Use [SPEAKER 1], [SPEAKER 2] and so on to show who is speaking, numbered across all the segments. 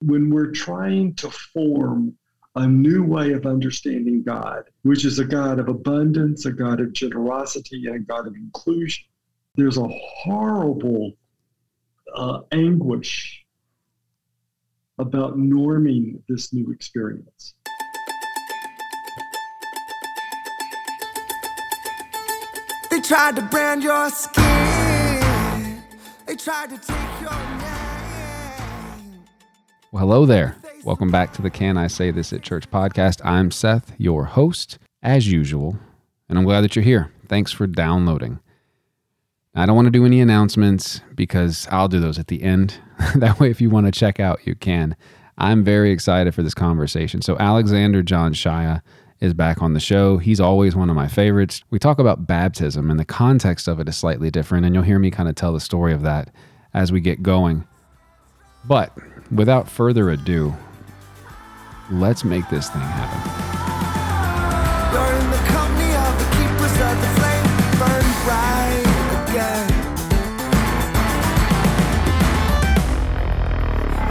[SPEAKER 1] when we're trying to form a new way of understanding God, which is a God of abundance, a God of generosity, and a God of inclusion, there's a horrible uh, anguish about norming this new experience.
[SPEAKER 2] They tried to brand your skin. They tried to take your.
[SPEAKER 3] Well, hello there. Welcome back to the Can I Say This at Church podcast. I'm Seth, your host, as usual, and I'm glad that you're here. Thanks for downloading. I don't want to do any announcements because I'll do those at the end. that way, if you want to check out, you can. I'm very excited for this conversation. So, Alexander John Shaia is back on the show. He's always one of my favorites. We talk about baptism, and the context of it is slightly different, and you'll hear me kind of tell the story of that as we get going. But without further ado, let's make this thing happen.
[SPEAKER 2] You're in the company of the keepers of the flame. Burn bright again.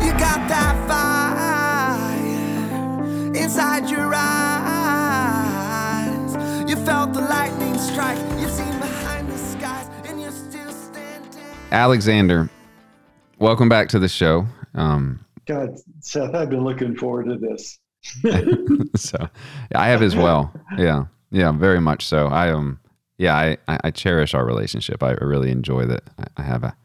[SPEAKER 2] You got that fire inside your eyes. You felt the lightning strike. You've seen behind the skies, and you're still standing.
[SPEAKER 3] Alexander, welcome back to the show. Um,
[SPEAKER 1] God, Seth, I've been looking forward to this.
[SPEAKER 3] so I have as well. Yeah, yeah, very much so. I um, yeah, I I, cherish our relationship. I really enjoy that. I, I have a,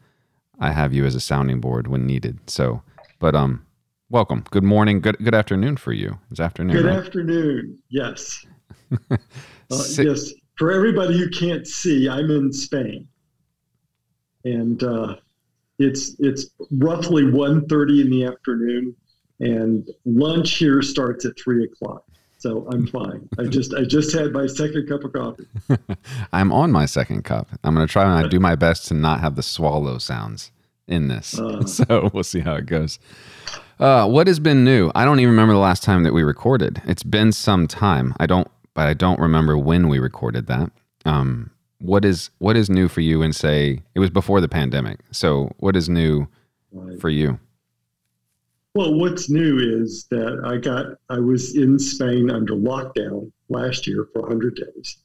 [SPEAKER 3] I have you as a sounding board when needed. So, but um, welcome. Good morning. Good good afternoon for you. It's afternoon.
[SPEAKER 1] Good
[SPEAKER 3] right?
[SPEAKER 1] afternoon. Yes. Uh, yes. For everybody who can't see, I'm in Spain, and uh, it's it's roughly 1.30 in the afternoon, and lunch here starts at three o'clock. So I'm fine. I just I just had my second cup of coffee.
[SPEAKER 3] I'm on my second cup. I'm gonna try and I do my best to not have the swallow sounds in this.
[SPEAKER 1] Uh.
[SPEAKER 3] so we'll see how it goes. Uh, what has been new? I don't even remember the last time that we recorded. It's been some time. I don't, but I don't remember when we recorded that. Um, what is what is new for you? And say it was before the pandemic. So what is new
[SPEAKER 1] Right.
[SPEAKER 3] for you?
[SPEAKER 1] Well, what's new is that I got I was in Spain under lockdown last year for 100 days,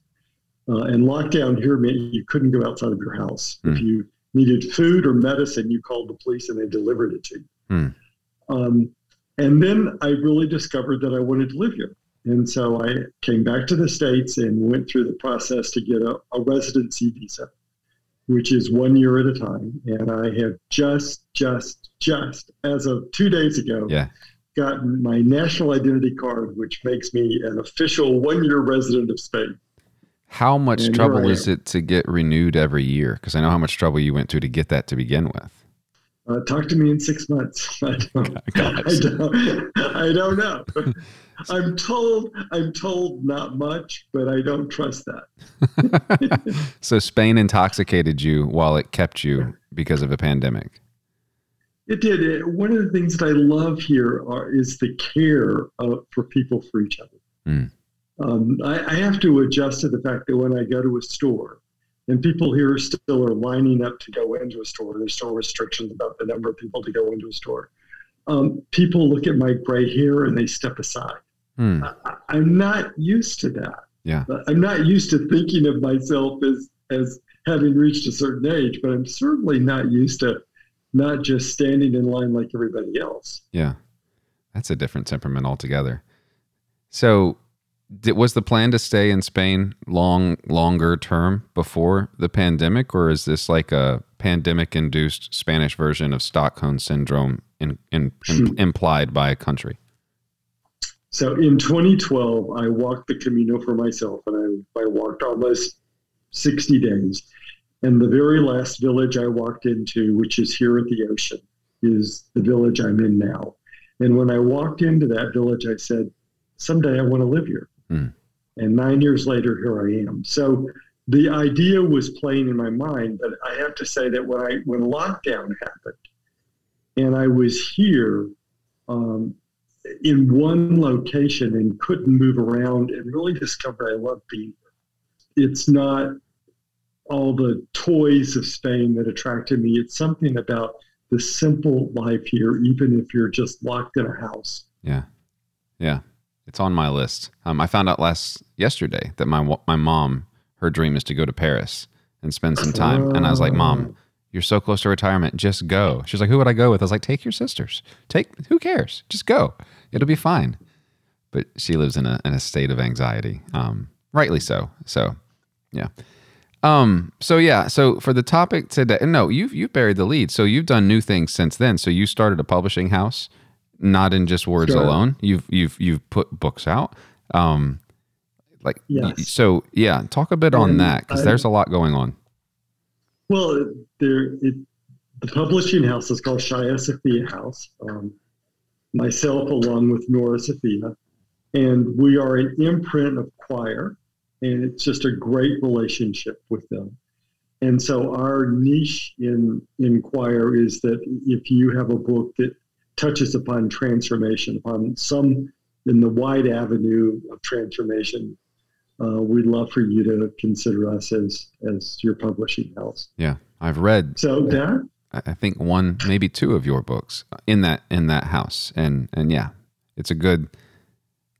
[SPEAKER 1] uh, and lockdown here meant you couldn't go outside of your house. If
[SPEAKER 3] Hmm.
[SPEAKER 1] you needed food or medicine, you called the police and they delivered it to you.
[SPEAKER 3] Hmm.
[SPEAKER 1] Um, and then I really discovered that I wanted to live here, and so I came back to the states and went through the process to get a, a residency visa, which is one year at a time. And I have just, just, just as of two days ago,
[SPEAKER 3] Yeah.
[SPEAKER 1] gotten my national identity card, which makes me an official one-year resident of Spain.
[SPEAKER 3] How much
[SPEAKER 1] And
[SPEAKER 3] trouble is it to get renewed every year? Because I know how much trouble you went through to get that to begin with.
[SPEAKER 1] Uh, talk to me in six months. I don't, I don't, I don't know. I'm told, I'm told not much, but I don't trust that.
[SPEAKER 3] so Spain intoxicated you while it kept you because of a pandemic.
[SPEAKER 1] It did. It, one of the things that I love here are, is the care uh, for people for each other.
[SPEAKER 3] Mm.
[SPEAKER 1] Um, I, I have to adjust to the fact that when I go to a store, and people here still are lining up to go into a store, there's still restrictions about the number of people to go into a store. Um, people look at my gray hair and they step aside.
[SPEAKER 3] Hmm.
[SPEAKER 1] I, I'm not used to that.
[SPEAKER 3] Yeah.
[SPEAKER 1] I'm not used to thinking of myself as as having reached a certain age, but I'm certainly not used to not just standing in line like everybody else.
[SPEAKER 3] Yeah. That's a different temperament altogether. So, did, was the plan to stay in Spain long, longer term before the pandemic, or is this like a pandemic induced Spanish version of Stockholm syndrome in, in, im- implied by a country?
[SPEAKER 1] So in 2012, I walked the Camino for myself, and I, I walked almost 60 days. And the very last village I walked into, which is here at the ocean, is the village I'm in now. And when I walked into that village, I said, someday I want to live here.
[SPEAKER 3] Hmm.
[SPEAKER 1] And nine years later, here I am. So the idea was playing in my mind, but I have to say that when I when lockdown happened, and I was here um, in one location and couldn't move around, and really discovered I love being here. It's not all the toys of Spain that attracted me. It's something about the simple life here, even if you're just locked in a house.
[SPEAKER 3] Yeah. Yeah. It's on my list. Um, I found out last yesterday that my my mom, her dream is to go to Paris and spend some time. And I was like, Mom, you're so close to retirement. Just go. She's like, Who would I go with? I was like, Take your sisters. Take. Who cares? Just go. It'll be fine. But she lives in a in a state of anxiety. Um, rightly so. So, yeah. Um. So yeah. So for the topic today, no, you've you've buried the lead. So you've done new things since then. So you started a publishing house, not in just words
[SPEAKER 1] Sure.
[SPEAKER 3] alone. You've you've you've put books out. Um, like
[SPEAKER 1] Yes.
[SPEAKER 3] so yeah. Talk a bit on that because there's a lot going on.
[SPEAKER 1] Well, there, it, the publishing house is called Shaia Sophia House. Um, myself, along with Nora Sophia, and we are an imprint of Quoir, and it's just a great relationship with them. And so our niche in in Quoir is that if you have a book that touches upon transformation, upon some in the wide avenue of transformation, uh, we'd love for you to consider us as as your publishing house.
[SPEAKER 3] Yeah, I've read
[SPEAKER 1] So that
[SPEAKER 3] I think one, maybe two of your books in that in that house, and and yeah, it's a good,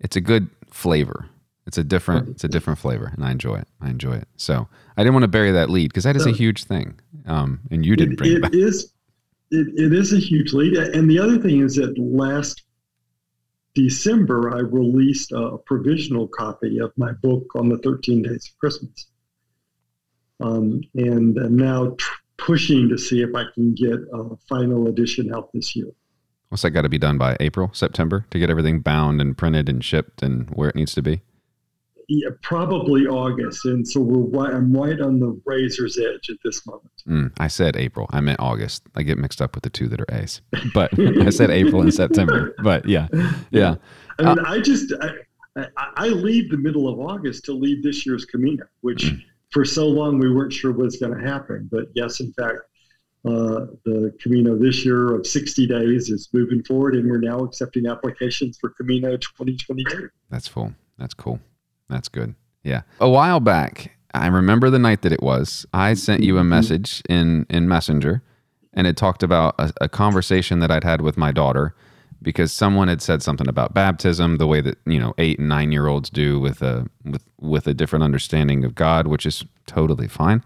[SPEAKER 3] it's a good flavor. It's a different, it's a different flavor, and I enjoy it. I enjoy it. So I didn't want to bury that lead because that is a huge thing, um, and you didn't
[SPEAKER 1] it,
[SPEAKER 3] bring it back.
[SPEAKER 1] it is it, it is a huge lead. And the other thing is that last December I released a provisional copy of my book on the 13 Days of Christmas, um, and I'm now tr- pushing to see if I can get a final edition out this year.
[SPEAKER 3] What's that got to be done by April, September to get everything bound and printed and shipped and where it needs to be?
[SPEAKER 1] Yeah, probably August, and so we're right. I'm right on the razor's edge at this moment.
[SPEAKER 3] Mm, I said April. I meant August. I get mixed up with the two that are A's, but I said April and September. But yeah, yeah.
[SPEAKER 1] I mean, I just I, I, I leave the middle of August to lead this year's Camino, which
[SPEAKER 3] Mm.
[SPEAKER 1] for so long we weren't sure was going to happen. But yes, in fact, uh, the Camino this year of 60 days is moving forward, and we're now accepting applications for Camino 2022.
[SPEAKER 3] That's full. That's cool. That's good. Yeah. A while back, I remember the night that it was. I sent you a message in in Messenger, and it talked about a, a conversation that I'd had with my daughter because someone had said something about baptism, the way that you know eight and nine year olds do with a with with a different understanding of God, which is totally fine.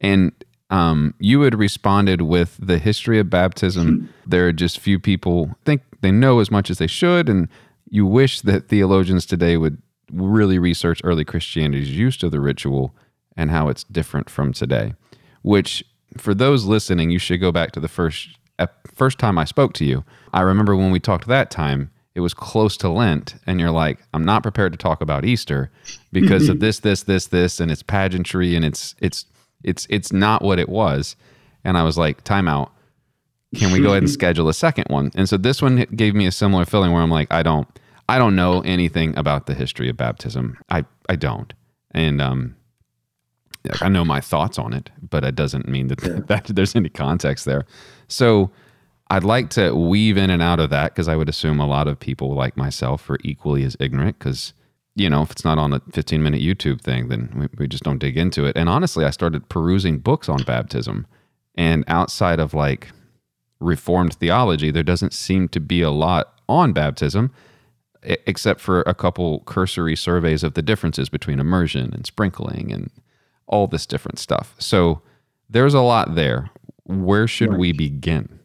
[SPEAKER 3] And um, you had responded with the history of baptism. There are just few people think they know as much as they should, and you wish that theologians today would really research early Christianity's use of the ritual and how it's different from today. Which, for those listening, you should go back to the first first time I spoke to you. I remember when we talked that time. It was close to Lent, and you're like, "I'm not prepared to talk about Easter because of this, this, this, this, and it's pageantry, and it's it's it's it's not what it was." And I was like, "Time out. Can we go ahead and schedule a second one?" And so this one gave me a similar feeling where I'm like, "I don't, I don't know anything about the history of baptism. I I don't, and um, I know my thoughts on it, but it doesn't mean that, that there's any context there. So I'd like to weave in and out of that because I would assume a lot of people like myself are equally as ignorant because, you know, if it's not on a 15 minute YouTube thing, then we, we just don't dig into it. And honestly, I started perusing books on baptism. And outside of like Reformed theology, there doesn't seem to be a lot on baptism except for a couple cursory surveys of the differences between immersion and sprinkling and all this different stuff. So there's a lot there. Where should we begin?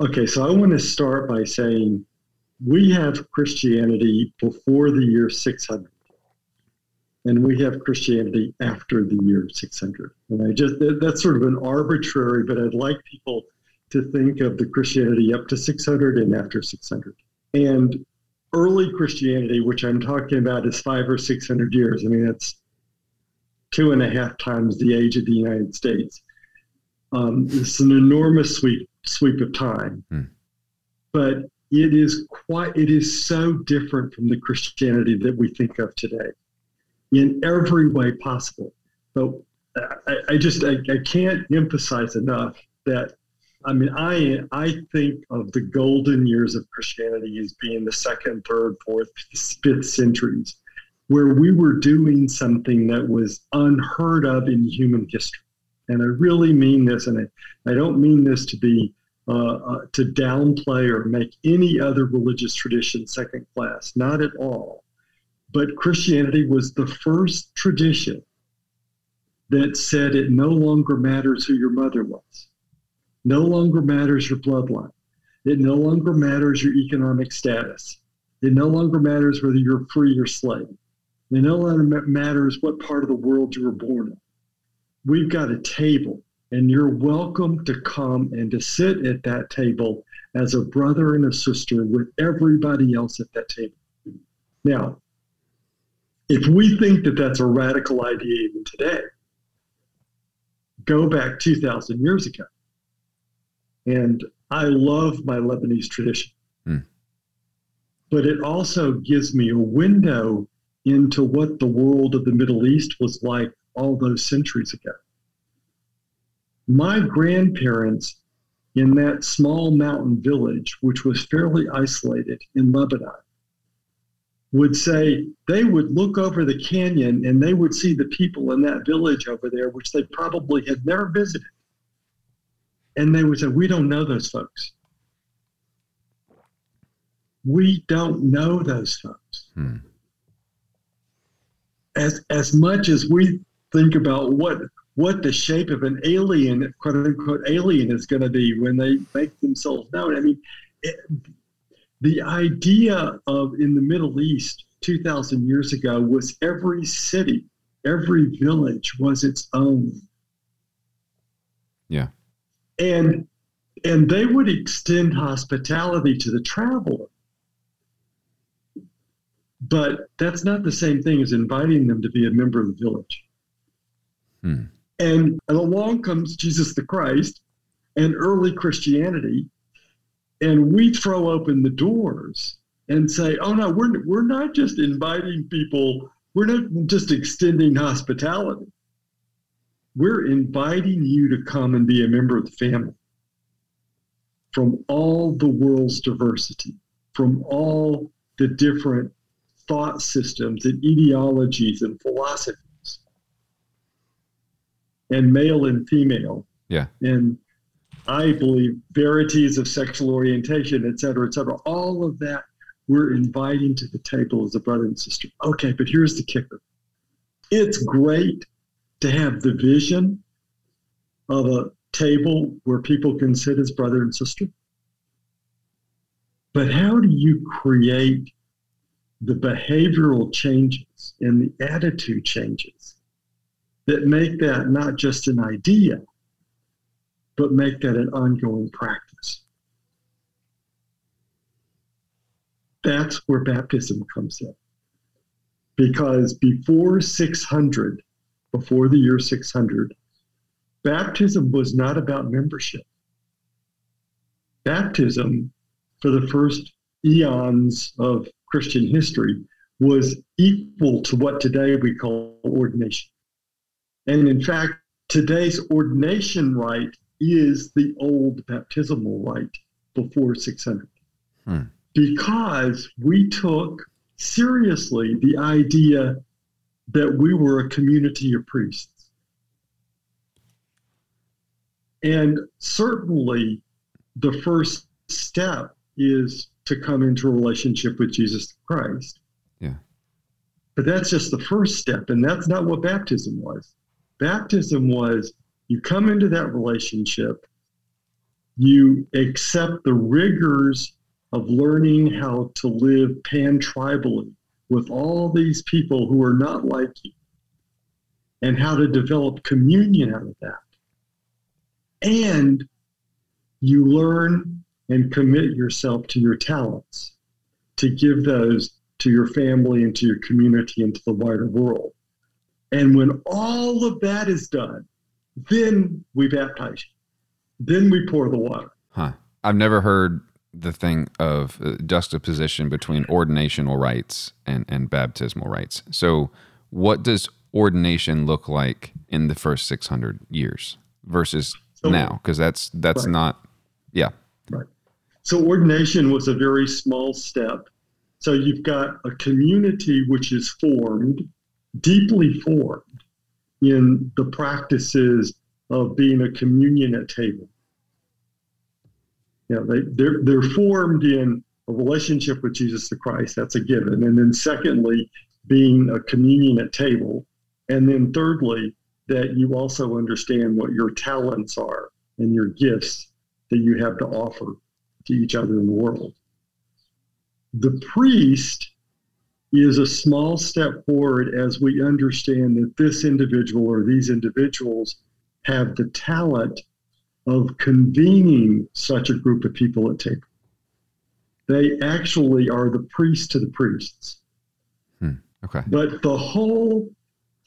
[SPEAKER 1] Okay, so I want to start by saying we have Christianity before the year 600, and we have Christianity after the year 600. And I just that, that's sort of an arbitrary, but I'd like people to think of the Christianity up to 600 and after 600. And early Christianity, which I'm talking about, is five or 600 years. I mean, that's two and a half times the age of the United States. Um, it's an enormous sweep sweep of time,
[SPEAKER 3] Hmm.
[SPEAKER 1] but it is quite it is so different from the Christianity that we think of today in every way possible. But I, I just I, I can't emphasize enough that I mean I I think of the golden years of Christianity as being the second, third, fourth, fifth centuries, where we were doing something that was unheard of in human history. And I really mean this, and I, I don't mean this to be uh, uh, to downplay or make any other religious tradition second class, not at all. But Christianity was the first tradition that said it no longer matters who your mother was, no longer matters your bloodline, it no longer matters your economic status, it no longer matters whether you're free or slave, it no longer matters what part of the world you were born in. We've got a table and you're welcome to come and to sit at that table as a brother and a sister with everybody else at that table. Now, if we think that that's a radical idea even today, go back 2,000 years ago. And I love my Lebanese tradition. Hmm. But it also gives me a window into what the world of the Middle East was like all those centuries ago my grandparents in that small mountain village, which was fairly isolated in Lebanon, would say they would look over the canyon and they would see the people in that village over there, which they probably had never visited. And they would say, We don't know those folks. We don't know those folks. Hmm. As, as much as we think about what what the shape of an alien, quote unquote, alien is going to be when they make themselves known. I mean, it, the idea of in the Middle East 2,000 years ago was every city, every village was its own.
[SPEAKER 3] Yeah.
[SPEAKER 1] And and they would extend hospitality to the traveler. But that's not the same thing as inviting them to be a member of the village. Hmm. And, and along comes Jesus the Christ and early Christianity. And we throw open the doors and say, oh no, we're, we're not just inviting people, we're not just extending hospitality. We're inviting you to come and be a member of the family from all the world's diversity, from all the different thought systems and ideologies and philosophies and male and female.
[SPEAKER 3] Yeah.
[SPEAKER 1] And I believe verities of sexual orientation, et cetera, et cetera. All of that we're inviting to the table as a brother and sister. Okay, but here's the kicker. It's great to have the vision of a table where people can sit as brother and sister. But how do you create the behavioral changes and the attitude changes that make that not just an idea, but make that an ongoing practice. That's where baptism comes in. Because before 600, before the year 600, baptism was not about membership. Baptism, for the first eons of Christian history, was equal to what today we call ordination. And in fact, today's ordination rite is the old baptismal rite before 600. Hmm. Because we took seriously the idea that we were a community of priests. And certainly the first step is to come into a relationship with Jesus Christ.
[SPEAKER 3] Yeah.
[SPEAKER 1] But that's just the first step, and that's not what baptism was. Baptism was you come into that relationship, you accept the rigors of learning how to live pan tribally with all these people who are not like you, and how to develop communion out of that. And you learn and commit yourself to your talents to give those to your family and to your community and to the wider world. And when all of that is done, then we baptize you. Then we pour the water.
[SPEAKER 3] Huh. I've never heard the thing of uh, juxtaposition between ordinational rites and, and baptismal rites. So, what does ordination look like in the first 600 years versus so, now? Because that's that's right. not, yeah.
[SPEAKER 1] Right. So, ordination was a very small step. So, you've got a community which is formed deeply formed in the practices of being a communion at table. You know, they, they're, they're formed in a relationship with Jesus the Christ. That's a given. And then secondly, being a communion at table. And then thirdly, that you also understand what your talents are and your gifts that you have to offer to each other in the world. The priest is a small step forward as we understand that this individual or these individuals have the talent of convening such a group of people at table. They actually are the priest to the priests.
[SPEAKER 3] Hmm. Okay.
[SPEAKER 1] But the whole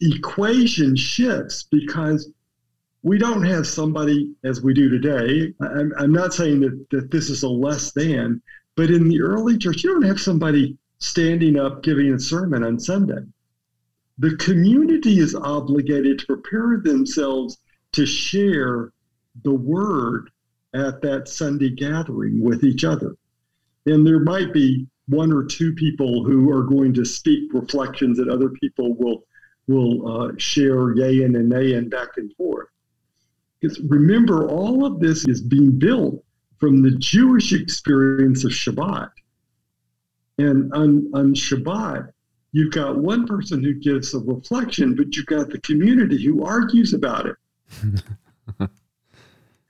[SPEAKER 1] equation shifts because we don't have somebody as we do today. I'm, I'm not saying that, that this is a less than, but in the early church, you don't have somebody standing up giving a sermon on Sunday. The community is obligated to prepare themselves to share the word at that Sunday gathering with each other. And there might be one or two people who are going to speak reflections that other people will will uh, share yay and nay and back and forth. Because remember, all of this is being built from the Jewish experience of Shabbat. And on, on Shabbat, you've got one person who gives a reflection, but you've got the community who argues about it.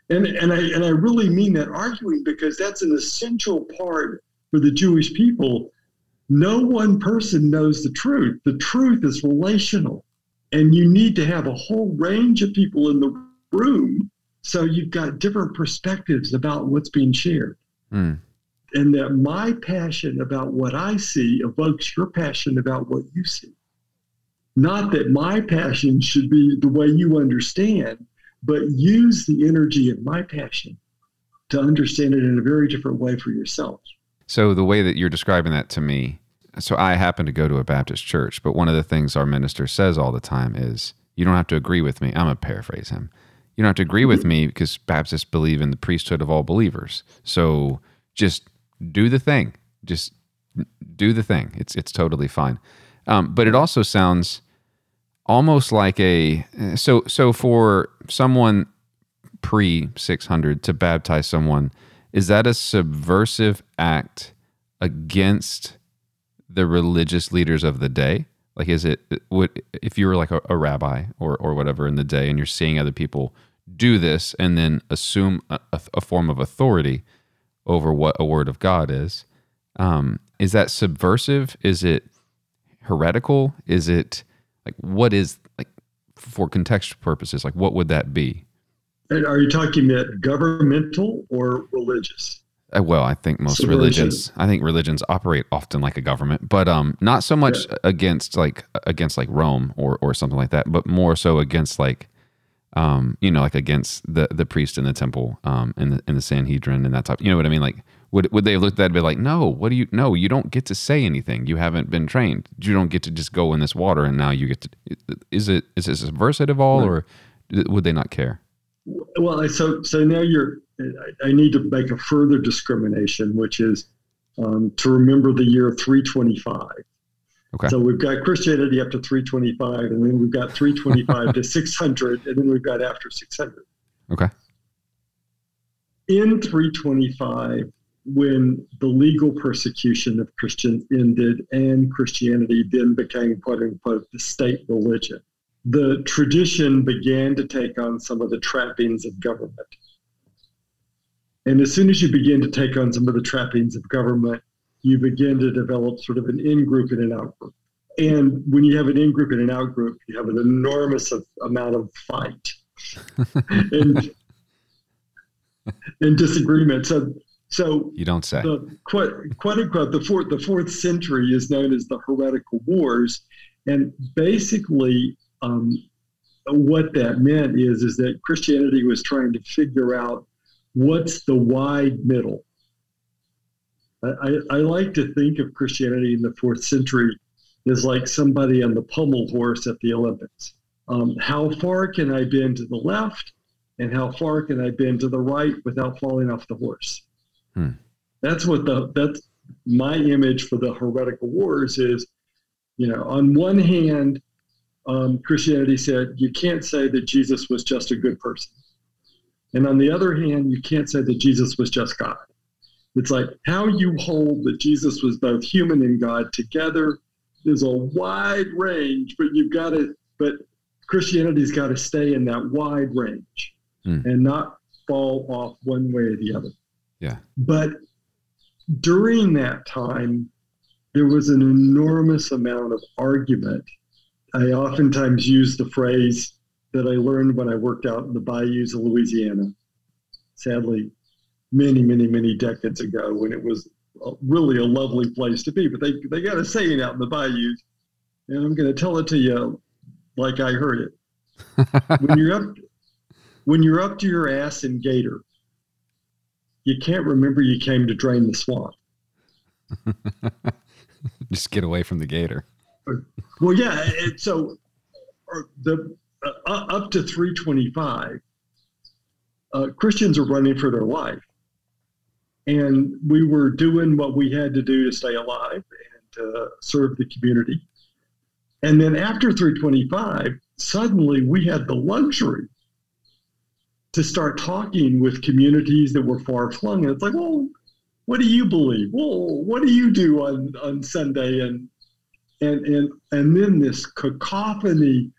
[SPEAKER 1] and, and, I, and I really mean that arguing because that's an essential part for the Jewish people. No one person knows the truth. The truth is relational. And you need to have a whole range of people in the room so you've got different perspectives about what's being shared.
[SPEAKER 3] Mm
[SPEAKER 1] and that my passion about what I see evokes your passion about what you see. Not that my passion should be the way you understand, but use the energy of my passion to understand it in a very different way for yourself.
[SPEAKER 3] So, the way that you're describing that to me, so I happen to go to a Baptist church, but one of the things our minister says all the time is, you don't have to agree with me. I'm going to paraphrase him. You don't have to agree with me because Baptists believe in the priesthood of all believers. So, just do the thing. Just do the thing. It's it's totally fine. Um, but it also sounds almost like a so so for someone pre 600 to baptize someone is that a subversive act against the religious leaders of the day like is it would if you were like a, a rabbi or or whatever in the day and you're seeing other people do this and then assume a, a form of authority over what a word of God is. Um, is that subversive? Is it heretical? Is it like what is for contextual purposes? Like what would that be?
[SPEAKER 1] And are you talking about governmental or religious?
[SPEAKER 3] Uh, well, I think most Subversion. religions. I think religions operate often like a government, but um, not so much yeah. against like against like Rome or or something like that, but more so against like um, you know, like against the the priest in the temple, um, in the in the Sanhedrin and that type. You know what I mean? Like, would would they have looked at that and be like, no, what do you? No, you don't get to say anything. You haven't been trained. You don't get to just go in this water and now you get to. Is it is it subversive at all, or would they not care?
[SPEAKER 1] Well, so so now you're. I need to make a further discrimination, which is um, to remember the year 325.
[SPEAKER 3] Okay.
[SPEAKER 1] So we've got Christianity up to 325, and then we've got 325 to 600, and then we've got after 600.
[SPEAKER 3] Okay.
[SPEAKER 1] In 325, when the legal persecution of Christians ended and Christianity then became, quote unquote, the state religion, the tradition began to take on some of the trappings of government. And as soon as you begin to take on some of the trappings of government, you begin to develop sort of an in group and an out group. And when you have an in group and an out group, you have an enormous amount of fight and, and disagreement. So, so
[SPEAKER 3] you don't say.
[SPEAKER 1] The, quote, quote unquote, the fourth, the fourth century is known as the heretical wars. And basically, um, what that meant is, is that Christianity was trying to figure out what's the wide middle I, I, like to think of Christianity in the fourth century as like somebody on the pommel horse at the Olympics. Um, how far can I bend to the left, and how far can I bend to the right without falling off the horse?
[SPEAKER 3] Hmm.
[SPEAKER 1] That's what the that's my image for the heretical wars is. You know, on one hand, um, Christianity said you can't say that Jesus was just a good person. And on the other hand, you can't say that Jesus was just God. It's like how you hold that Jesus was both human and God together is a wide range, but you've got to, but Christianity's got to stay in that wide range
[SPEAKER 3] Hmm.
[SPEAKER 1] and not fall off one way or the other.
[SPEAKER 3] Yeah.
[SPEAKER 1] But during that time, there was an enormous amount of argument. I oftentimes use the phrase that I learned when I worked out in the bayous of Louisiana. Sadly, many, many, many decades ago, when it was really a lovely place to be. But they they got a saying out in the bayous, and I'm going to tell it to you like I heard it. When you're up, when you're up to your ass in gator, you can't remember you came to drain the swamp.
[SPEAKER 3] Just get away from the gator.
[SPEAKER 1] Well, yeah. It, so the uh, up to 325, uh, Christians are running for their life, and we were doing what we had to do to stay alive and to serve the community. And then after 325, suddenly we had the luxury to start talking with communities that were far flung. And it's like, well, what do you believe? Well, what do you do on, on Sunday? And and and and then this cacophony,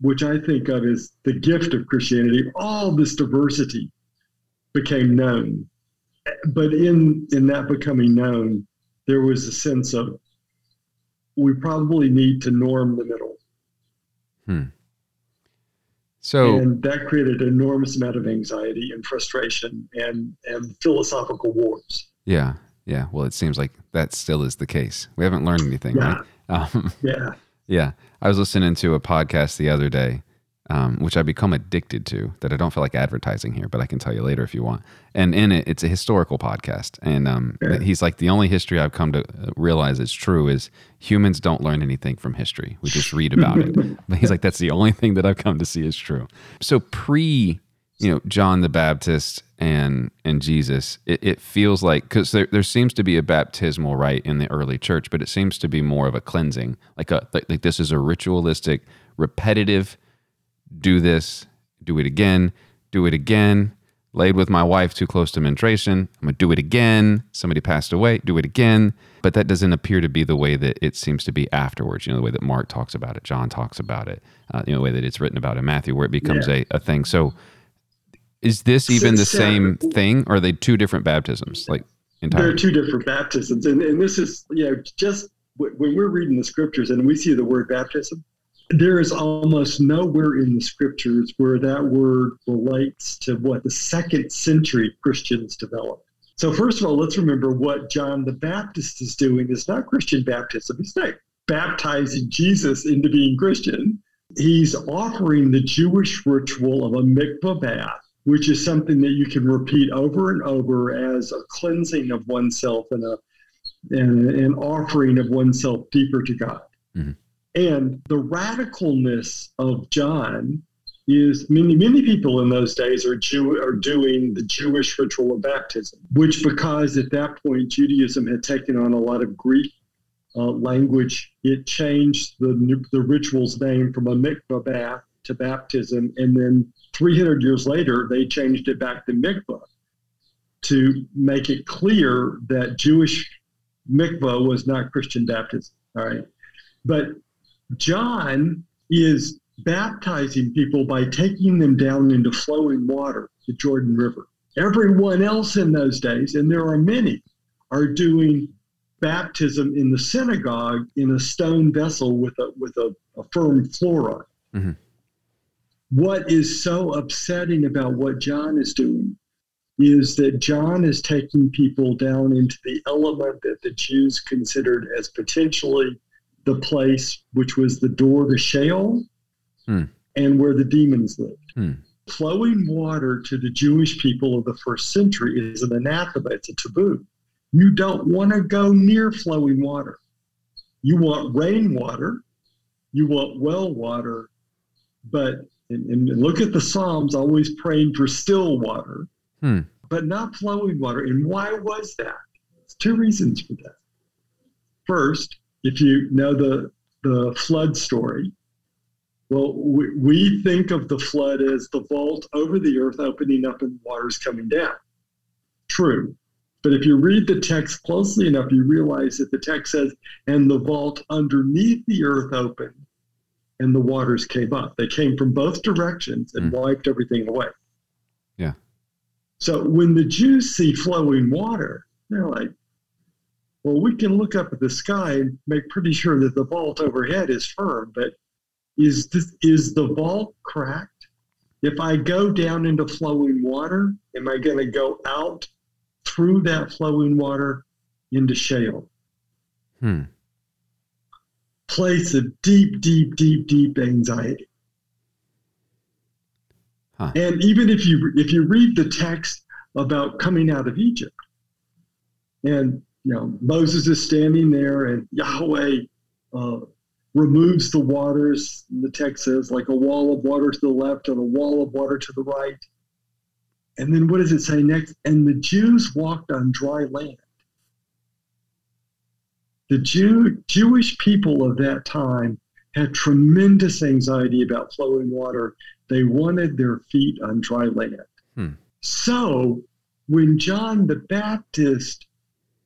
[SPEAKER 1] which I think of as the gift of Christianity, all this diversity became known. But in in that becoming known, there was a sense of we probably need to norm the middle. Hmm.
[SPEAKER 3] So
[SPEAKER 1] and that created an enormous amount of anxiety and frustration and and philosophical wars.
[SPEAKER 3] yeah, yeah. Well, it seems like that still is the case. We haven't learned anything,
[SPEAKER 1] Yeah.
[SPEAKER 3] right? Um,
[SPEAKER 1] Yeah.
[SPEAKER 3] yeah. I was listening to a podcast the other day, um, which I become addicted to. That I don't feel like advertising here, but I can tell you later if you want. And in it, it's a historical podcast, and um,
[SPEAKER 1] Yeah.
[SPEAKER 3] he's like the only history I've come to uh, realize is true is humans don't learn anything from history. We just read about it. But he's like, that's the only thing that I've come to see is true. So pre, you know, John the Baptist and and Jesus, it, it feels like because there, there seems to be a baptismal rite in the early church, but it seems to be more of a cleansing, like a like, like this is a ritualistic, repetitive. Do this, do it again, do it again. Laid with my wife too close to menstruation. I'm gonna do it again. Somebody passed away. Do it again. But that doesn't appear to be the way that it seems to be afterwards. You know, the way that Mark talks about it, John talks about it. Uh, you know, the way that it's written about in Matthew, where it becomes a, a thing. So, is this even the same thing, or are they two different baptisms? Like
[SPEAKER 1] There are two different baptisms, and, and this is you know just when we're reading the scriptures and we see the word baptism, there is almost nowhere in the scriptures where that word relates to what the second century Christians developed. So first of all, let's remember what John the Baptist is doing is not Christian baptism. He's not baptizing Jesus into being Christian. He's offering the Jewish ritual of a mikvah bath, which is something that you can repeat over and over as a cleansing of oneself and a and an offering of oneself deeper to God.
[SPEAKER 3] Mhm.
[SPEAKER 1] And the radicalness of John is many many people in those days are Jew are doing the Jewish ritual of baptism, which because at that point Judaism had taken on a lot of Greek uh, language, it changed the the ritual's name from a mikvah bath to baptism, and then 300 years later they changed it back to mikvah to make it clear that Jewish mikvah was not Christian baptism. All right, but John is baptizing people by taking them down into flowing water, the Jordan River. Everyone else in those days, and there are many, are doing baptism in the synagogue in a stone vessel with a with a, a firm floor on.
[SPEAKER 3] Mhm.
[SPEAKER 1] What is so upsetting about what John is doing is that John is taking people down into the element that the Jews considered as potentially the place which was the door to Sheol
[SPEAKER 3] Hmm.
[SPEAKER 1] and where the demons lived.
[SPEAKER 3] Hmm.
[SPEAKER 1] Flowing water to the Jewish people of the first century is an anathema, it's a taboo. You don't want to go near flowing water. You want rainwater, you want well water, but and, and look at the Psalms, always praying for still water,
[SPEAKER 3] Hmm.
[SPEAKER 1] but not flowing water. And why was that? There's two reasons for that. First, if you know the the flood story, Well, we, we think of the flood as the vault over the earth opening up and waters coming down. True. But if you read the text closely enough, you realize that the text says, and the vault underneath the earth opened and the waters came up. They came from both directions and
[SPEAKER 3] Mm.
[SPEAKER 1] wiped everything away.
[SPEAKER 3] Yeah.
[SPEAKER 1] So when the Jews see flowing water, they're like, well, we can look up at the sky and make pretty sure that the vault overhead is firm, but is this is the vault cracked? If I go down into flowing water, am I going to go out through that flowing water into Sheol?
[SPEAKER 3] Hmm.
[SPEAKER 1] Place of deep, deep, deep, deep anxiety.
[SPEAKER 3] Huh.
[SPEAKER 1] And even if you if you read the text about coming out of Egypt, and you know Moses is standing there, and Yahweh uh, removes the waters. The text says like a wall of water to the left and a wall of water to the right. And then what does it say next? And the Jews walked on dry land. The Jew, Jewish people of that time had tremendous anxiety about flowing water. They wanted their feet on dry land.
[SPEAKER 3] Hmm.
[SPEAKER 1] So when John the Baptist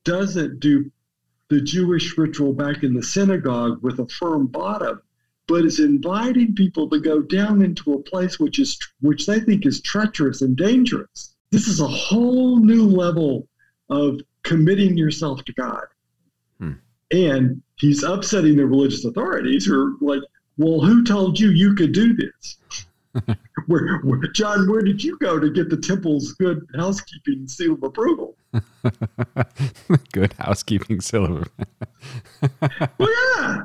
[SPEAKER 1] doesn't do the Jewish ritual back in the synagogue with a firm bottom, but is inviting people to go down into a place which is which they think is treacherous and dangerous. This is a whole new level of committing yourself to God.
[SPEAKER 3] Hmm.
[SPEAKER 1] And he's upsetting the religious authorities who are like, well, who told you you could do this? where, where, John, where did you go to get the temple's good housekeeping seal of approval?
[SPEAKER 3] Good housekeeping silver.
[SPEAKER 1] Well, yeah.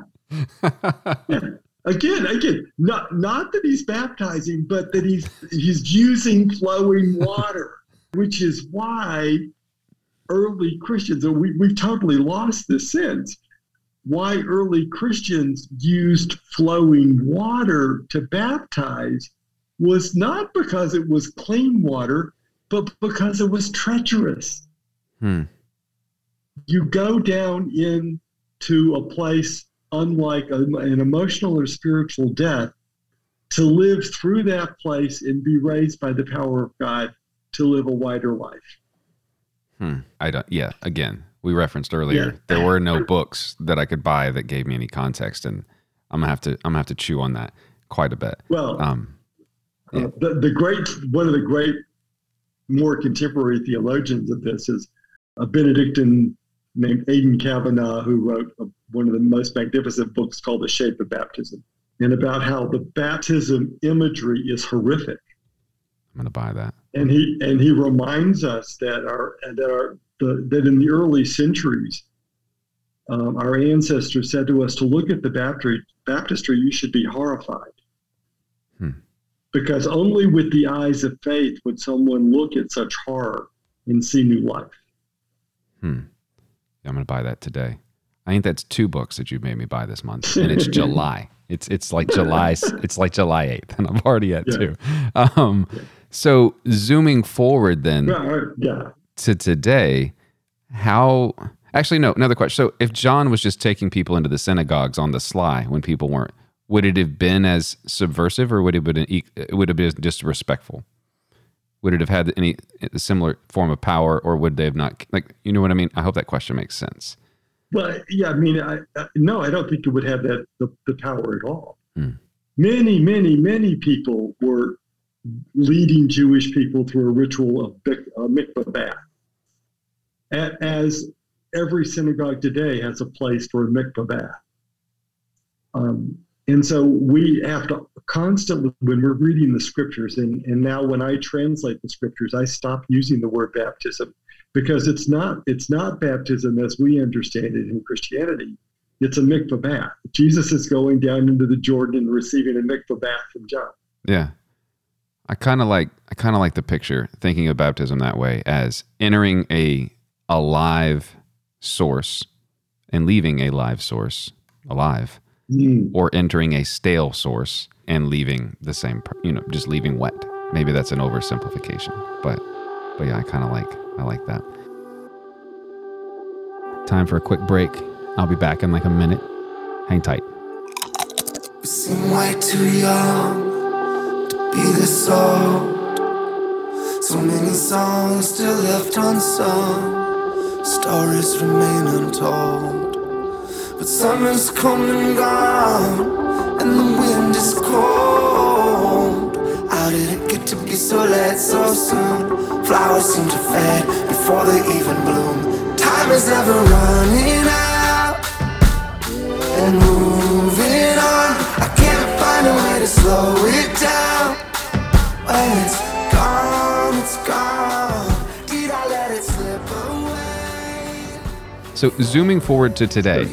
[SPEAKER 1] Yeah. Again, again, not not that he's baptizing, but that he's he's using flowing water, which is why early Christians, and we, we've totally lost this sense, why early Christians used flowing water to baptize was not because it was clean water, but because it was treacherous
[SPEAKER 3] Hmm.
[SPEAKER 1] you go down into a place unlike a, an emotional or spiritual death to live through that place and be raised by the power of God to live a wider life.
[SPEAKER 3] Hmm. I don't. Yeah. Again, we referenced earlier
[SPEAKER 1] Yeah.
[SPEAKER 3] there were no books that I could buy that gave me any context, and I'm gonna have to. I'm gonna have to chew on that quite a bit.
[SPEAKER 1] Well,
[SPEAKER 3] Um. yeah.
[SPEAKER 1] uh, the, the great one of the great more contemporary theologians of this is a Benedictine named Aidan Kavanagh, who wrote a, one of the most magnificent books called The Shape of Baptism, and about how the baptism imagery is horrific.
[SPEAKER 3] I'm gonna buy that.
[SPEAKER 1] and he and he reminds us that our that our the, that in the early centuries, um, our ancestors said to us to look at the baptistry, baptistry you should be horrified,
[SPEAKER 3] Hmm.
[SPEAKER 1] because only with the eyes of faith would someone look at such horror and see new life.
[SPEAKER 3] Hmm. Yeah, I'm gonna buy that today. I think that's two books that you've made me buy this month, and it's July. It's it's like July. It's like July 8th, and I'm already at
[SPEAKER 1] Yeah.
[SPEAKER 3] two. Um. So zooming forward, then
[SPEAKER 1] Yeah, yeah.
[SPEAKER 3] to today, how actually no another question. So if John was just taking people into the synagogues on the sly when people weren't, would it have been as subversive, or would it have been would it have been just respectful? Would it have had any similar form of power, or would they have not? Like, you know what I mean? I hope that question makes sense.
[SPEAKER 1] Well, yeah, I mean, I, I, no, I don't think it would have that the, the power at all.
[SPEAKER 3] Hmm.
[SPEAKER 1] Many, many, many people were leading Jewish people through a ritual of bik- uh, mikvah bath, A- as every synagogue today has a place for a mikvah bath. Um, and so we have to constantly, when we're reading the scriptures, and, and now when I translate the scriptures, I stop using the word baptism because it's not it's not baptism as we understand it in Christianity. It's a mikvah bath. Jesus is going down into the Jordan and receiving a mikvah bath from John.
[SPEAKER 3] Yeah. I kind of like I kind of like the picture thinking of baptism that way as entering a a live source and leaving a live source alive
[SPEAKER 1] Mm.
[SPEAKER 3] or entering a stale source and leaving the same per- you know just leaving wet. Maybe that's an oversimplification, but but yeah, I kind of like I like that. Time for a quick break. I'll be back in like a minute. Hang tight.
[SPEAKER 2] We seem way too young to be this old. So many songs still left unsung, stories remain untold. But summer's come and gone, and the wind is cold. How did it get to be so late so soon? Flowers seem to fade before they even bloom. Time is never running out, and moving on. I can't find a way to slow it down when it's gone, it's gone. Did I let it slip away?
[SPEAKER 3] So, zooming forward to today,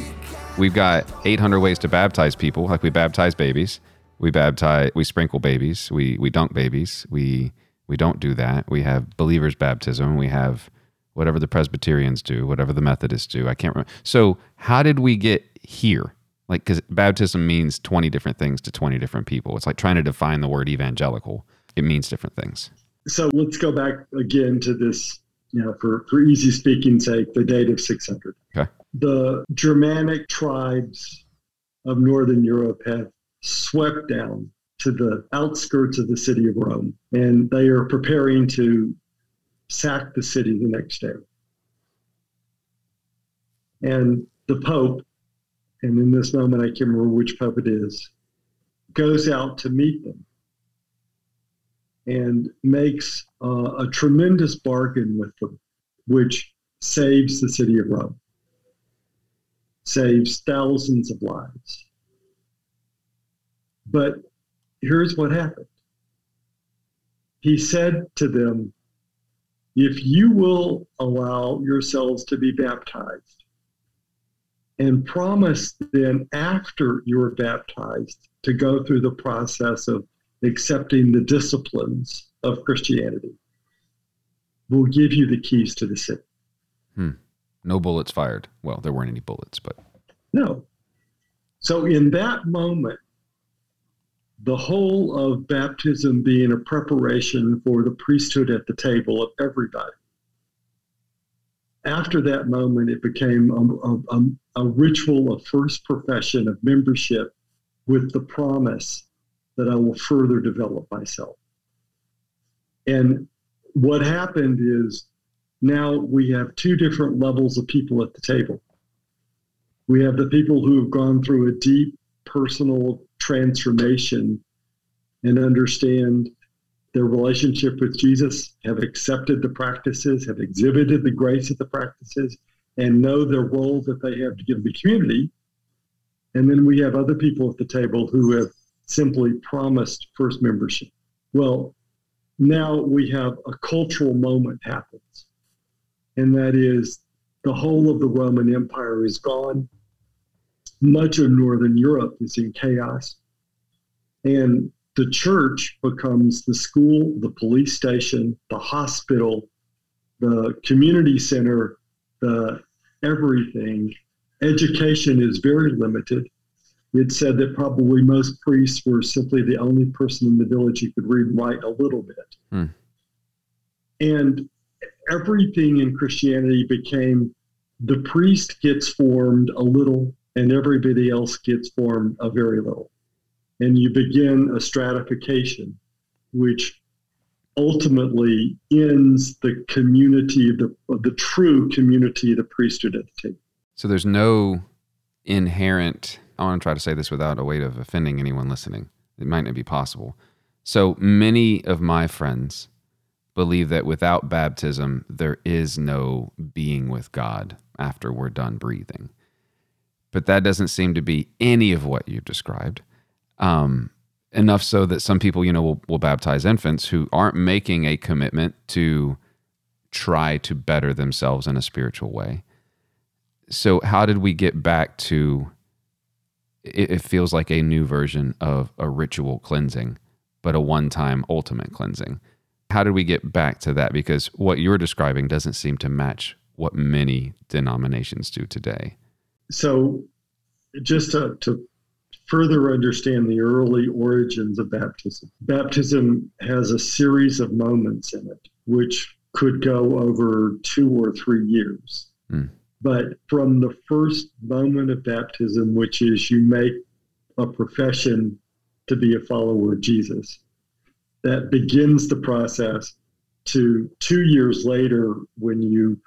[SPEAKER 3] we've got 800 ways to baptize people. Like we baptize babies, we baptize, we sprinkle babies, we we dunk babies. We we don't do that. We have believers baptism. We have whatever the Presbyterians do, whatever the Methodists do. I can't remember. So, how did we get here? Like, because baptism means 20 different things to 20 different people. It's like trying to define the word evangelical. It means different things.
[SPEAKER 1] So let's go back again to this, you know, for, for easy speaking sake, the date of 600.
[SPEAKER 3] Okay.
[SPEAKER 1] The Germanic tribes of Northern Europe have swept down to the outskirts of the city of Rome, and they are preparing to sack the city the next day. And the Pope, and in this moment I can't remember which Pope it is, goes out to meet them and makes uh, a tremendous bargain with them, which saves the city of Rome, saves thousands of lives. But here's what happened He said to them, If you will allow yourselves to be baptized, and promise then after you're baptized to go through the process of accepting the disciplines of Christianity. We'll give you the keys to the city. Hmm.
[SPEAKER 3] No bullets fired. Well, there weren't any bullets, but
[SPEAKER 1] No. So in that moment, the whole of baptism being a preparation for the priesthood at the table of everybody. After that moment, it became a, a, a, ritual of first profession of membership with the promise that I will further develop myself. And what happened is now we have two different levels of people at the table. We have the people who have gone through a deep personal transformation and understand their relationship with Jesus, have accepted the practices, have exhibited the grace of the practices, and know their role that they have to give the community. And then we have other people at the table who have simply promised first membership. Well, now we have a cultural moment happens, and that is the whole of the Roman Empire is gone. Much of Northern Europe is in chaos, and the church becomes the school, the police station, the hospital, the community center, the everything. Education is very limited it said that probably most priests were simply the only person in the village who could read and write a little bit.
[SPEAKER 3] Hmm.
[SPEAKER 1] And everything in Christianity became the priest gets formed a little and everybody else gets formed a very little. And you begin a stratification, which ultimately ends the community, the, the true community the priesthood at the table.
[SPEAKER 3] so there's no inherent. I want to try to say this without a weight of offending anyone listening. It might not be possible. So many of my friends believe that without baptism, there is no being with God after we're done breathing. But that doesn't seem to be any of what you've described. Um, enough so that some people, you know, will, will baptize infants who aren't making a commitment to try to better themselves in a spiritual way. So, how did we get back to it, it feels like a new version of a ritual cleansing, but a one time ultimate cleansing? How did we get back to that? Because what you're describing doesn't seem to match what many denominations do today.
[SPEAKER 1] So, just to, to further understand the early origins of baptism, baptism has a series of moments in it, which could go over two or three years.
[SPEAKER 3] Hmm.
[SPEAKER 1] But from the first moment of baptism, which is you make a profession to be a follower of Jesus. That begins the process to two years later when you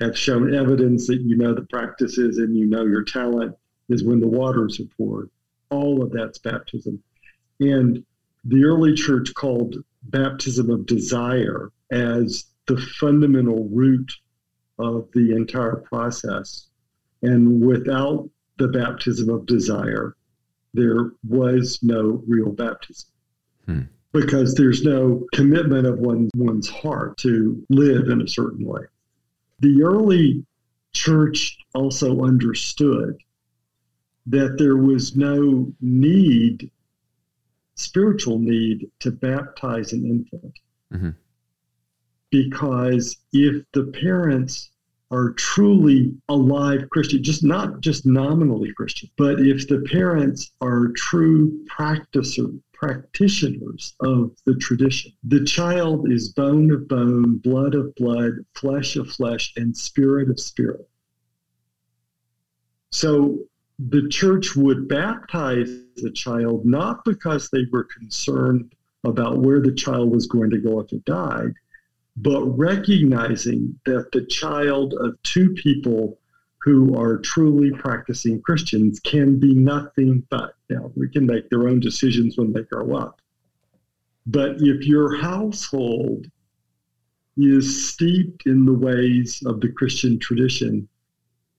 [SPEAKER 1] have shown evidence that you know the practices and you know your talent is when the waters are poured. All of that's baptism. And the early church called baptism of desire as the fundamental root of the entire process. And without the baptism of desire, there was no real baptism. Hmm. Because there's no commitment of one, one's heart to live in a certain way. The early church also understood that there was no need, spiritual need, to baptize an infant. Mm-hmm. Because if the parents are truly alive Christian, just not just nominally Christian, but if the parents are true practicer, practitioners of the tradition, the child is bone of bone, blood of blood, flesh of flesh, and spirit of spirit. So the church would baptize the child not because they were concerned about where the child was going to go if it died, but recognizing that the child of two people who are truly practicing Christians can be nothing but. Now, we can make their own decisions when they grow up. But if your household is steeped in the ways of the Christian tradition,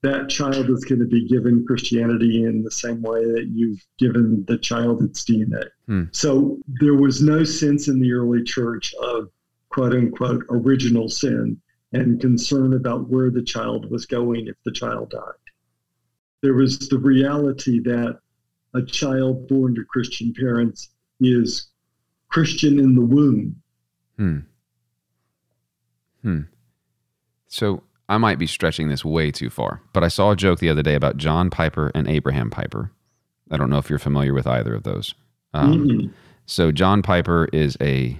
[SPEAKER 1] that child is going to be given Christianity in the same way that you've given the child its DNA. Hmm. So there was no sense in the early church of quote unquote original sin and concern about where the child was going if the child died. There was the reality that a child born to Christian parents is Christian in the womb.
[SPEAKER 3] Hmm. Hmm. So I might be stretching this way too far, but I saw a joke the other day about John Piper and Abraham Piper. I don't know if you're familiar with either of those. Um, mm-hmm. So John Piper is a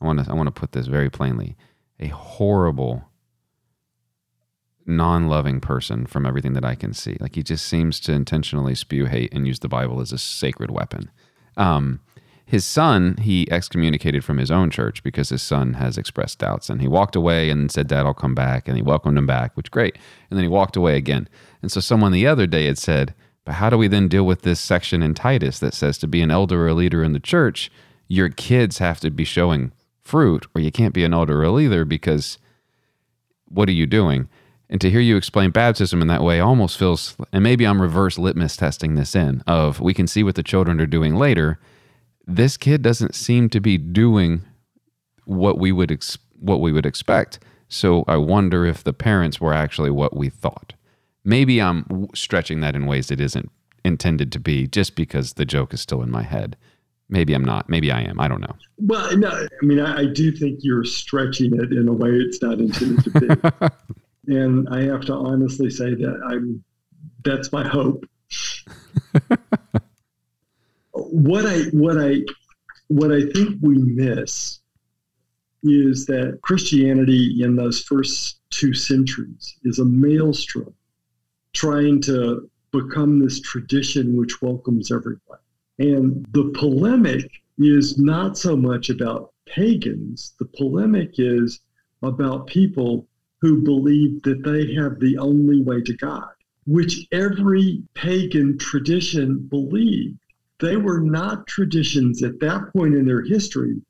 [SPEAKER 3] I want to I want to put this very plainly. A horrible non-loving person from everything that I can see. Like he just seems to intentionally spew hate and use the Bible as a sacred weapon. Um, his son, he excommunicated from his own church because his son has expressed doubts. And he walked away and said, Dad, I'll come back. And he welcomed him back, which great. And then he walked away again. And so someone the other day had said, But how do we then deal with this section in Titus that says to be an elder or leader in the church, your kids have to be showing fruit, or you can't be an elder or leader because what are you doing? And to hear you explain baptism in that way almost feels, and maybe I'm reverse litmus testing this in of we can see what the children are doing later. This kid doesn't seem to be doing what we would ex- what we would expect. So I wonder if the parents were actually what we thought. Maybe I'm stretching that in ways it isn't intended to be, just because the joke is still in my head. Maybe I'm not. Maybe I am. I don't know.
[SPEAKER 1] Well, no, I mean, I, I do think you're stretching it in a way it's not intended to be. and I have to honestly say that I'm. That's my hope. what I what I what I think we miss is that Christianity in those first two centuries is a maelstrom trying to become this tradition which welcomes everyone. And the polemic is not so much about pagans, the polemic is about people who believe that they have the only way to God, which every pagan tradition believed. They were not traditions at that point in their history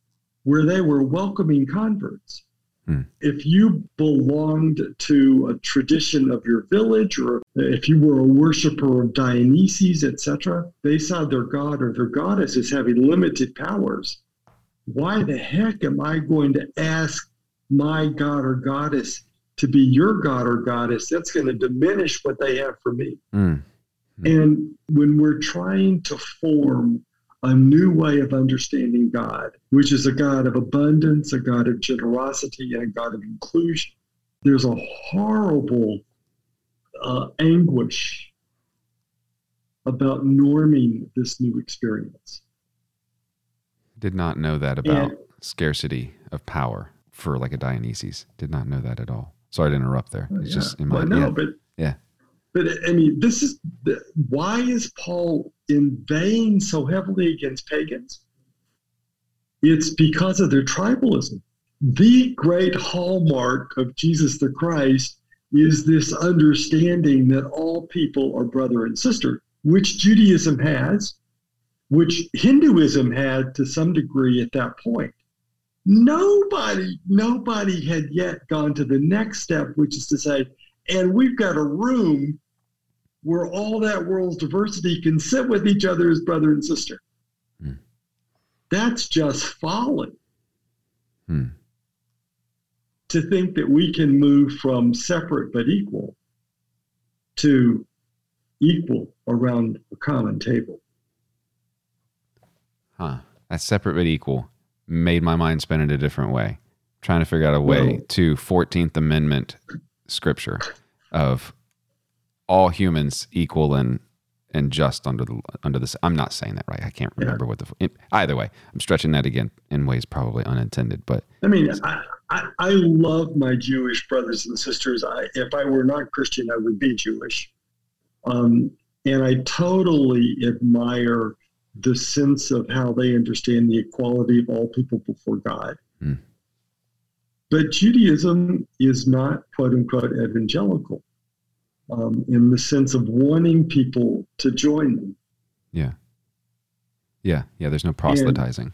[SPEAKER 1] where they were welcoming converts. Hmm. If you belonged to a tradition of your village, or if you were a worshiper of Dionysus, etc., they saw their god or their goddess as having limited powers. Why the heck am I going to ask my god or goddess to be your god or goddess? That's going to diminish what they have for me. Hmm. Hmm. And when we're trying to form a new way of understanding God, which is a God of abundance, a God of generosity, and a God of inclusion. There's a horrible uh, anguish about norming this new experience.
[SPEAKER 3] Did not know that about and, scarcity of power for like a Dionysus. Did not know that at all. Sorry to interrupt there. It's yeah. just in my
[SPEAKER 1] well, no, yeah. but
[SPEAKER 3] yeah.
[SPEAKER 1] But I mean, this is why is Paul inveighing so heavily against pagans? It's because of their tribalism. The great hallmark of Jesus the Christ is this understanding that all people are brother and sister, which Judaism has, which Hinduism had to some degree at that point. Nobody, nobody had yet gone to the next step, which is to say, and we've got a room where all that world's diversity can sit with each other as brother and sister. Hmm. That's just folly. Hmm. To think that we can move from separate but equal to equal around a common table.
[SPEAKER 3] Huh. That's separate but equal made my mind spin in a different way. trying to figure out a way to 14th Amendment scripture of all humans equal and and just under the under this. I'm not saying that right. I can't remember yeah. what the either way. I'm stretching that again in ways probably unintended. But
[SPEAKER 1] I mean, I, I, I love my Jewish brothers and sisters. I, if I were not Christian, I would be Jewish. Um, and I totally admire the sense of how they understand the equality of all people before God. Mm. But Judaism is not quote unquote evangelical um, in the sense of wanting people to join them.
[SPEAKER 3] Yeah. Yeah. Yeah. There's no proselytizing.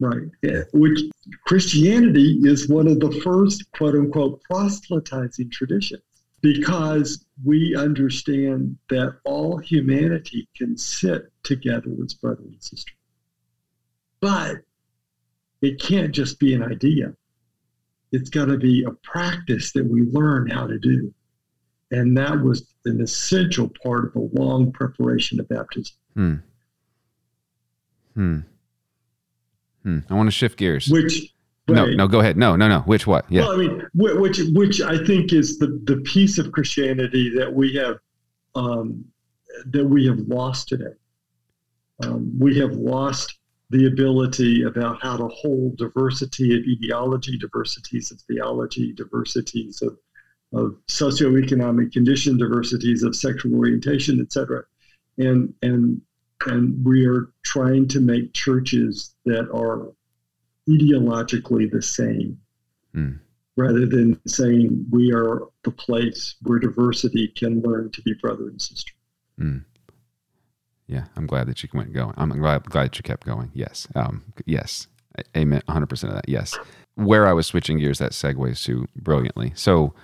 [SPEAKER 1] And, right. Yeah. Which Christianity is one of the first quote unquote proselytizing traditions because we understand that all humanity can sit together as brother and sister. But it can't just be an idea. It's got to be a practice that we learn how to do. And that was an essential part of the long preparation of baptism.
[SPEAKER 3] Hmm. Hmm. Hmm. I want to shift gears.
[SPEAKER 1] Which
[SPEAKER 3] no, no, go ahead. No, no, no. Which what?
[SPEAKER 1] Yeah. Well, I mean, which which I think is the the piece of Christianity that we have um, that we have lost today. Um, we have lost the ability about how to hold diversity of ideology, diversities of theology, diversities of of socioeconomic condition, diversities of sexual orientation, etc. And and and we are trying to make churches that are ideologically the same mm. rather than saying we are the place where diversity can learn to be brother and sister. Mm.
[SPEAKER 3] Yeah, I'm glad that you went going. I'm glad, glad that you kept going. Yes. Um, yes. Amen. 100% of that. Yes. Where I was switching gears, that segues to brilliantly. So,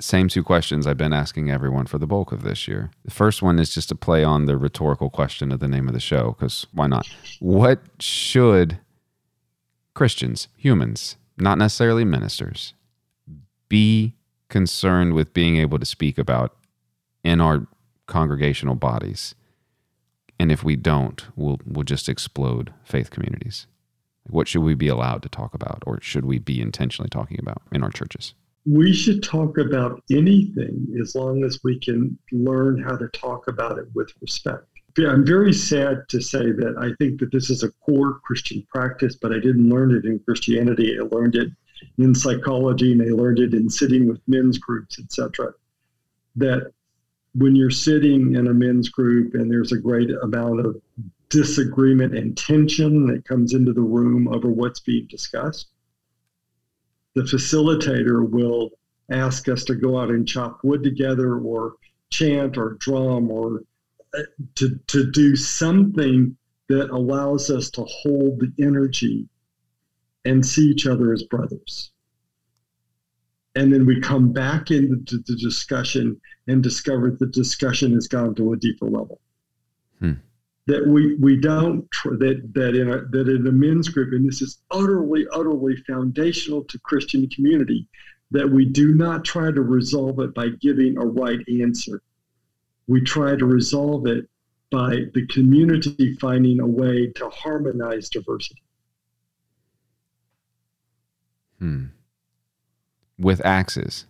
[SPEAKER 3] same two questions I've been asking everyone for the bulk of this year. The first one is just to play on the rhetorical question of the name of the show, because why not? What should Christians, humans, not necessarily ministers, be concerned with being able to speak about in our congregational bodies. And if we don't, we'll, we'll just explode faith communities. What should we be allowed to talk about, or should we be intentionally talking about in our churches?
[SPEAKER 1] We should talk about anything as long as we can learn how to talk about it with respect. I'm very sad to say that I think that this is a core Christian practice, but I didn't learn it in Christianity. I learned it in psychology and I learned it in sitting with men's groups, etc. That when you're sitting in a men's group and there's a great amount of disagreement and tension that comes into the room over what's being discussed, the facilitator will ask us to go out and chop wood together or chant or drum or uh, to, to do something that allows us to hold the energy and see each other as brothers. And then we come back into the discussion and discover the discussion has gone to a deeper level. Hmm. That we we don't that that in a that in a men's group, and this is utterly utterly foundational to Christian community, that we do not try to resolve it by giving a right answer we try to resolve it by the community finding a way to harmonize diversity.
[SPEAKER 3] Hmm. With axes.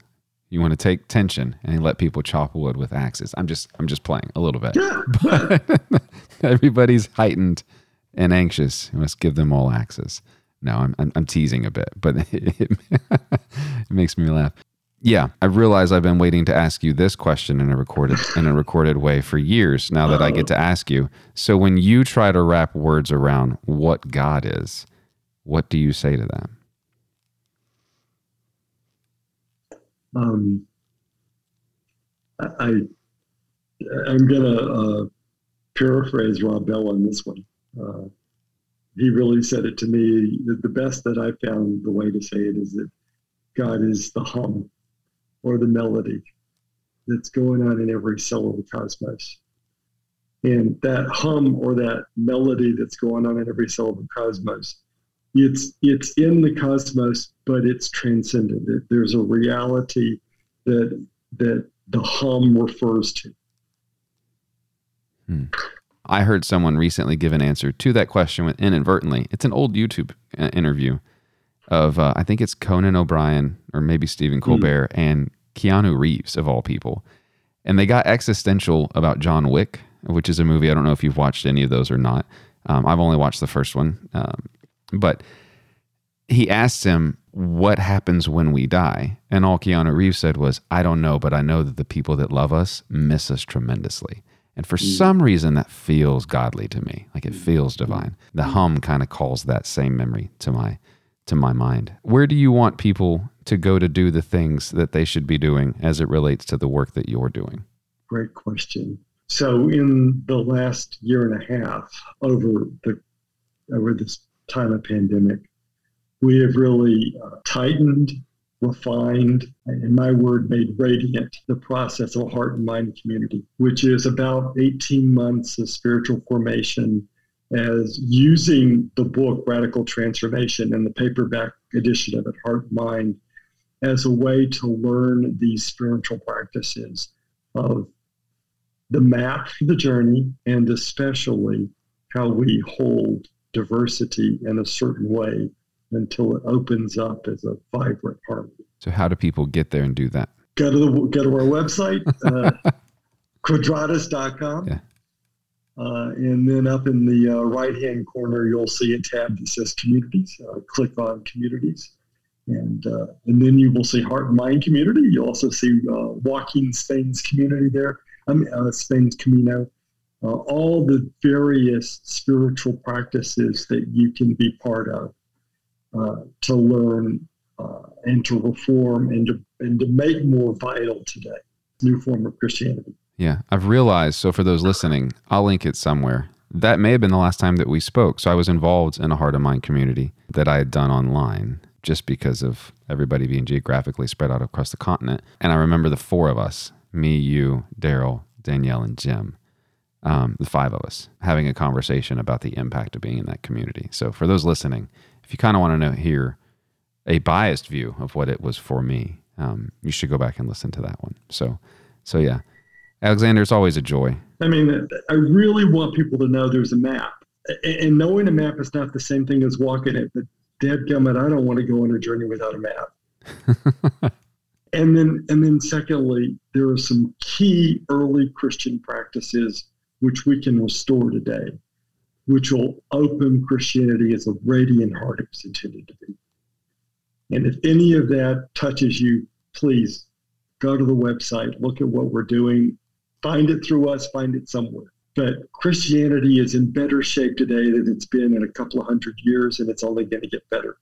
[SPEAKER 3] You want to take tension and let people chop wood with axes. I'm just I'm just playing a little bit. Everybody's heightened and anxious. You must give them all axes. No, I'm, I'm, I'm teasing a bit, but it, it, it makes me laugh. Yeah, I realize I've been waiting to ask you this question in a recorded in a recorded way for years now that I get to ask you. So when you try to wrap words around what God is, what do you say to that?
[SPEAKER 1] Um, I, I'm gonna uh, paraphrase Rob Bell on this one. Uh, he really said it to me. The best that I found the way to say it is that God is the hum or the melody that's going on in every cell of the cosmos. And that hum or that melody that's going on in every cell of the cosmos, it's it's in the cosmos, but it's transcendent. There's a reality that that the hum refers to.
[SPEAKER 3] Hmm. I heard someone recently give an answer to that question inadvertently. It's an old YouTube uh, interview of uh, I think it's Conan O'Brien or maybe Stephen hmm. Colbert mm. and Keanu Reeves of all people, and they got existential about John Wick, which is a movie I don't know if you've watched any of those or not. Um, I've only watched the first one, um, but he asked him what happens when we die, and all Keanu Reeves said was, "I don't know, but I know that the people that love us miss us tremendously." And for mm. some reason, that feels godly to me. Like it feels divine. The hum kind of calls that same memory to my to my mind. Where do you want people to go to do the things that they should be doing as it relates to the work that you're doing?
[SPEAKER 1] Great question. So, in the last year and a half, over the over this time of pandemic, we have really uh, tightened refined, in my word, made radiant the process of a heart and mind community, which is about 18 months of spiritual formation as using the book Radical Transformation and the paperback edition of it, Heart and Mind, as a way to learn these spiritual practices of the map the journey and especially how we hold diversity in a certain way until it opens up as a vibrant harmony.
[SPEAKER 3] So, how do people get there and do that?
[SPEAKER 1] Go to the go to our website, uh, quadratos.com. Yeah. Uh, and then up in the uh, right hand corner, you'll see a tab that says communities. Uh, click on communities. And, uh, and then you will see Heart and Mind Community. You'll also see uh, Walking Spain's community there, I mean, uh, Spain's Camino. All the various spiritual practices that you can be part of uh, to learn uh, and to reform and to, and to make more vital today. New form of Christianity.
[SPEAKER 3] Yeah, I've realized. So, for those listening, I'll link it somewhere. That may have been the last time that we spoke. So, I was involved in a Heart of Mind community that I had done online just because of everybody being geographically spread out across the continent. And I remember the four of us me, you, Daryl, Danielle, and Jim. Um, the five of us having a conversation about the impact of being in that community. So, for those listening, if you kind of want to know, hear a biased view of what it was for me, um, you should go back and listen to that one. So, so yeah, Alexander, it's always a joy.
[SPEAKER 1] I mean, I really want people to know there's a map, and knowing a map is not the same thing as walking it. But dadgummit, I don't want to go on a journey without a map. and then, and then, secondly, there are some key early Christian practices which we can restore today which will open Christianity as a radiant heart it was intended to be. And if any of that touches you, please go to the website, look at what we're doing, find it through us, find it somewhere. But Christianity is in better shape today than it's been in a couple of hundred years, and it's only going to get better.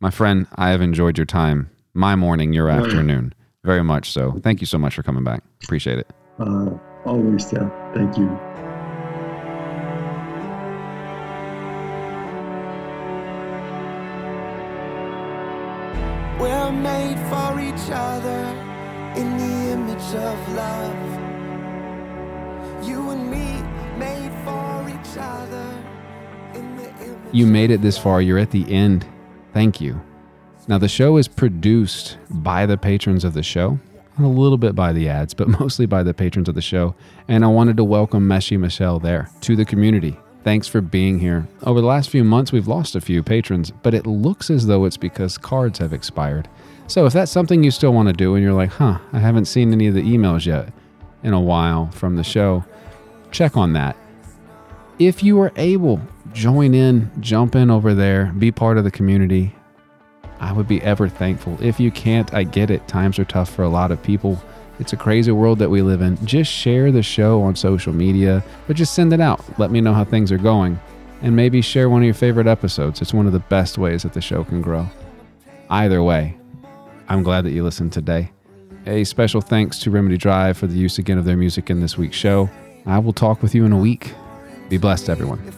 [SPEAKER 3] My friend, I have enjoyed your time, my morning, your afternoon, very much so. Thank you so much for coming back. Appreciate it.
[SPEAKER 1] Uh, always, Seth. Thank you. We're made for each other in the image of love. You and me made for each other. You made it this far. You're at the end. Thank you. Now, the show is produced by the patrons of the show, a little bit by the ads, but mostly by the patrons of the show. And I wanted to welcome Meshi Michelle there to the community. Thanks for being here. Over the last few months, we've lost a few patrons, but it looks as though it's because cards have expired. So if that's something you still want to do and you're like, huh, I haven't seen any of the emails yet in a while from the show, check on that. If you are able, join in, jump in over there, be part of the community.
[SPEAKER 3] I would be ever thankful. If you can't, I get it. Times are tough for a lot of people. It's a crazy world that we live in. Just share the show on social media, but just send it out. Let me know how things are going. And maybe share one of your favorite episodes. It's one of the best ways that the show can grow. Either way, I'm glad that you listened today. A special thanks to Remedy Drive for the use again of their music in this week's show. I will talk with you in a week. Be blessed, everyone.